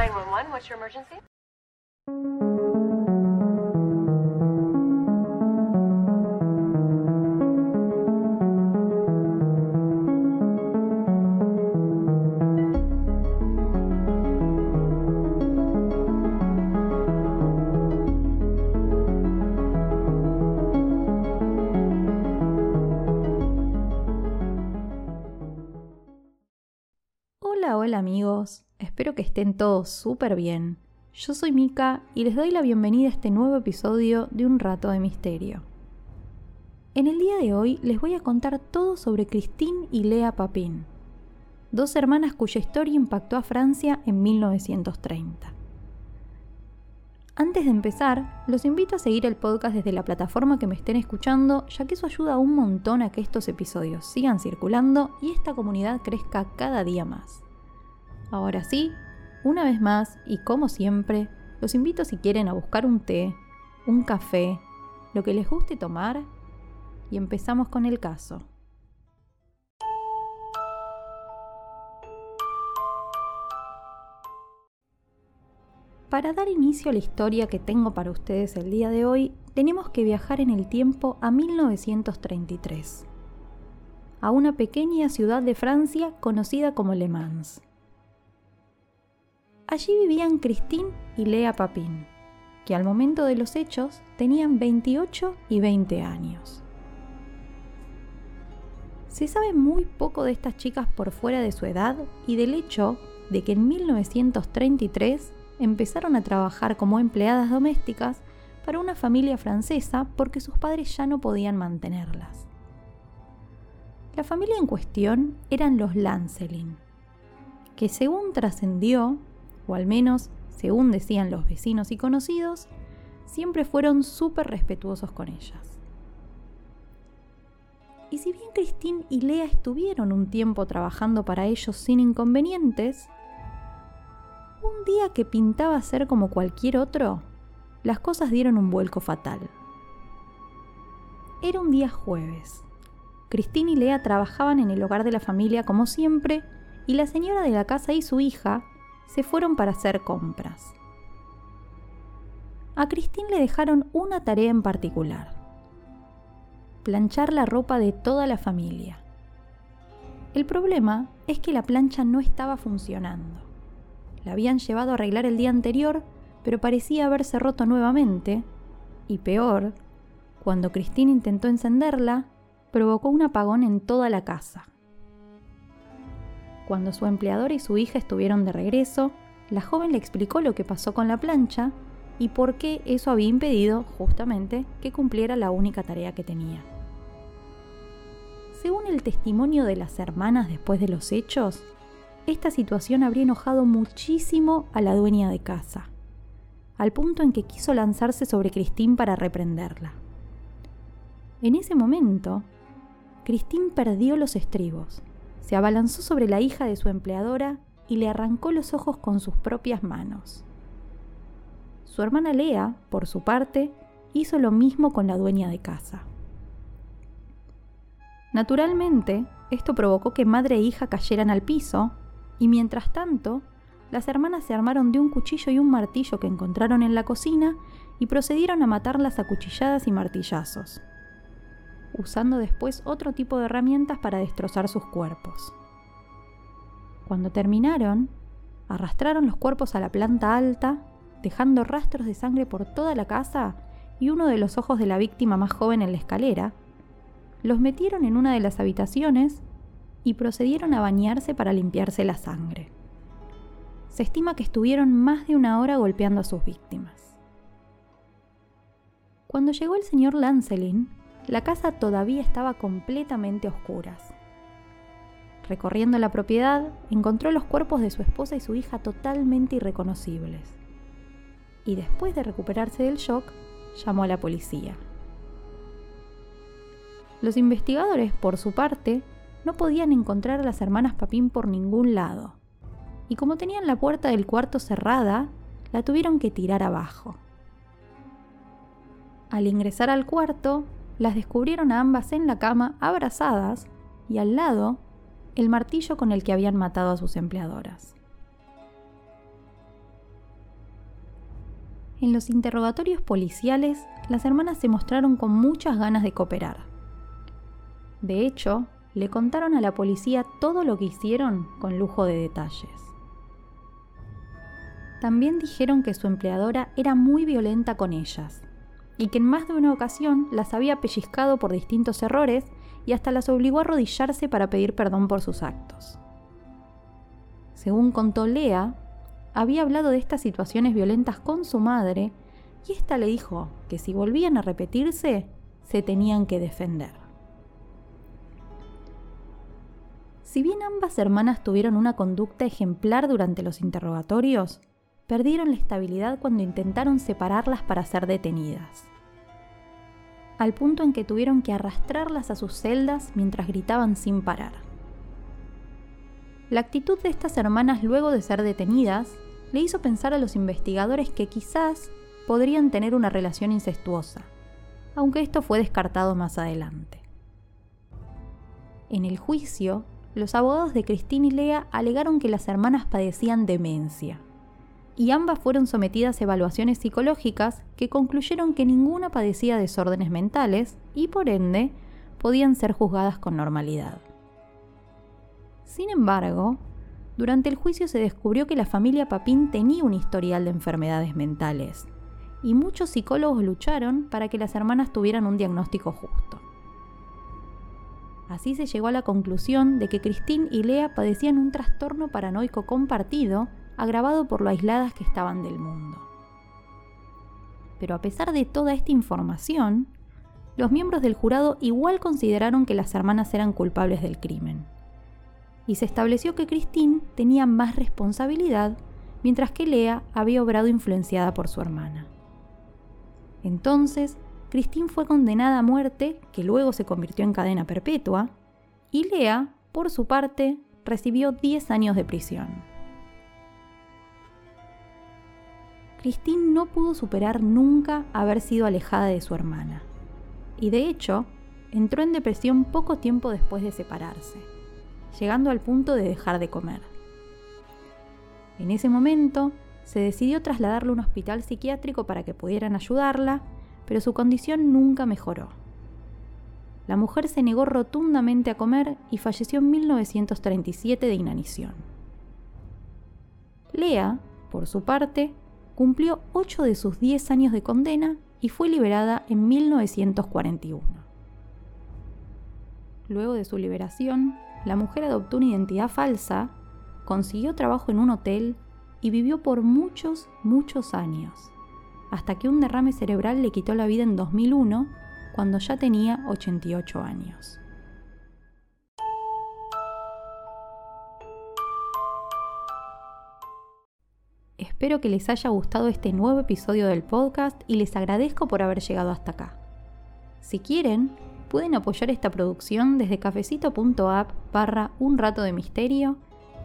911, what's your emergency? Hola, amigos, espero que estén todos súper bien. Yo soy Mika y les doy la bienvenida a este nuevo episodio de Un Rato de Misterio. En el día de hoy les voy a contar todo sobre Christine y Lea Papin, dos hermanas cuya historia impactó a Francia en 1930. Antes de empezar, los invito a seguir el podcast desde la plataforma que me estén escuchando, ya que eso ayuda un montón a que estos episodios sigan circulando y esta comunidad crezca cada día más. Ahora sí, una vez más y como siempre, los invito si quieren a buscar un té, un café, lo que les guste tomar y empezamos con el caso. Para dar inicio a la historia que tengo para ustedes el día de hoy, tenemos que viajar en el tiempo a 1933, a una pequeña ciudad de Francia conocida como Le Mans. Allí vivían Christine y Lea Papin, que al momento de los hechos tenían 28 y 20 años. Se sabe muy poco de estas chicas por fuera de su edad y del hecho de que en 1933 empezaron a trabajar como empleadas domésticas para una familia francesa porque sus padres ya no podían mantenerlas. La familia en cuestión eran los Lancelin, que según trascendió, o al menos según decían los vecinos y conocidos, siempre fueron súper respetuosos con ellas. Y si bien Christine y Lea estuvieron un tiempo trabajando para ellos sin inconvenientes, un día que pintaba ser como cualquier otro, las cosas dieron un vuelco fatal. Era un día jueves. Cristina y Lea trabajaban en el hogar de la familia como siempre y la señora de la casa y su hija se fueron para hacer compras. A Cristina le dejaron una tarea en particular. Planchar la ropa de toda la familia. El problema es que la plancha no estaba funcionando. La habían llevado a arreglar el día anterior, pero parecía haberse roto nuevamente. Y peor, cuando Cristina intentó encenderla, provocó un apagón en toda la casa. Cuando su empleador y su hija estuvieron de regreso, la joven le explicó lo que pasó con la plancha y por qué eso había impedido, justamente, que cumpliera la única tarea que tenía. Según el testimonio de las hermanas después de los hechos, esta situación habría enojado muchísimo a la dueña de casa, al punto en que quiso lanzarse sobre Christine para reprenderla. En ese momento, Christine perdió los estribos, se abalanzó sobre la hija de su empleadora y le arrancó los ojos con sus propias manos. Su hermana Lea, por su parte, hizo lo mismo con la dueña de casa. Naturalmente, esto provocó que madre e hija cayeran al piso y mientras tanto, las hermanas se armaron de un cuchillo y un martillo que encontraron en la cocina y procedieron a matarlas a cuchilladas y martillazos, usando después otro tipo de herramientas para destrozar sus cuerpos. Cuando terminaron, arrastraron los cuerpos a la planta alta, dejando rastros de sangre por toda la casa y uno de los ojos de la víctima más joven en la escalera, los metieron en una de las habitaciones y procedieron a bañarse para limpiarse la sangre. Se estima que estuvieron más de una hora golpeando a sus víctimas. Cuando llegó el señor Lancelin, la casa todavía estaba completamente a oscuras. Recorriendo la propiedad, encontró los cuerpos de su esposa y su hija totalmente irreconocibles. Y después de recuperarse del shock, llamó a la policía. Los investigadores, por su parte, no podían encontrar a las hermanas Papín por ningún lado. Y como tenían la puerta del cuarto cerrada, la tuvieron que tirar abajo. Al ingresar al cuarto, las descubrieron a ambas en la cama, abrazadas, y al lado, el martillo con el que habían matado a sus empleadoras. En los interrogatorios policiales, las hermanas se mostraron con muchas ganas de cooperar. De hecho, le contaron a la policía todo lo que hicieron con lujo de detalles. También dijeron que su empleadora era muy violenta con ellas y que en más de una ocasión las había pellizcado por distintos errores y hasta las obligó a arrodillarse para pedir perdón por sus actos. Según contó Lea, había hablado de estas situaciones violentas con su madre y ésta le dijo que si volvían a repetirse, se tenían que defender. Si bien ambas hermanas tuvieron una conducta ejemplar durante los interrogatorios, perdieron la estabilidad cuando intentaron separarlas para ser detenidas. Al punto en que tuvieron que arrastrarlas a sus celdas mientras gritaban sin parar. La actitud de estas hermanas luego de ser detenidas le hizo pensar a los investigadores que quizás podrían tener una relación incestuosa, aunque esto fue descartado más adelante. En el juicio, los abogados de Cristina y Lea alegaron que las hermanas padecían demencia y ambas fueron sometidas a evaluaciones psicológicas que concluyeron que ninguna padecía desórdenes mentales y por ende podían ser juzgadas con normalidad. Sin embargo, durante el juicio se descubrió que la familia Papín tenía un historial de enfermedades mentales y muchos psicólogos lucharon para que las hermanas tuvieran un diagnóstico justo. Así se llegó a la conclusión de que Christine y Lea padecían un trastorno paranoico compartido agravado por lo aisladas que estaban del mundo. Pero a pesar de toda esta información, los miembros del jurado igual consideraron que las hermanas eran culpables del crimen. Y se estableció que Christine tenía más responsabilidad, mientras que Lea había obrado influenciada por su hermana. Entonces, Christine fue condenada a muerte, que luego se convirtió en cadena perpetua, y Lea, por su parte, recibió 10 años de prisión. Christine no pudo superar nunca haber sido alejada de su hermana. Y de hecho, entró en depresión poco tiempo después de separarse, llegando al punto de dejar de comer. En ese momento, se decidió trasladarla a un hospital psiquiátrico para que pudieran ayudarla, pero su condición nunca mejoró. La mujer se negó rotundamente a comer y falleció en 1937 de inanición. Lea, por su parte, cumplió 8 de sus 10 años de condena y fue liberada en 1941. Luego de su liberación, la mujer adoptó una identidad falsa, consiguió trabajo en un hotel y vivió por muchos, muchos años, hasta que un derrame cerebral le quitó la vida en 2001, cuando ya tenía 88 años. Espero que les haya gustado este nuevo episodio del podcast y les agradezco por haber llegado hasta acá. Si quieren, pueden apoyar esta producción desde cafecito.app barra un rato de misterio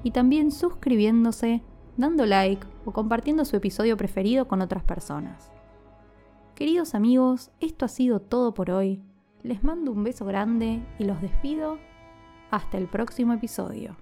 y también suscribiéndose, dando like o compartiendo su episodio preferido con otras personas. Queridos amigos, esto ha sido todo por hoy. Les mando un beso grande y los despido. Hasta el próximo episodio.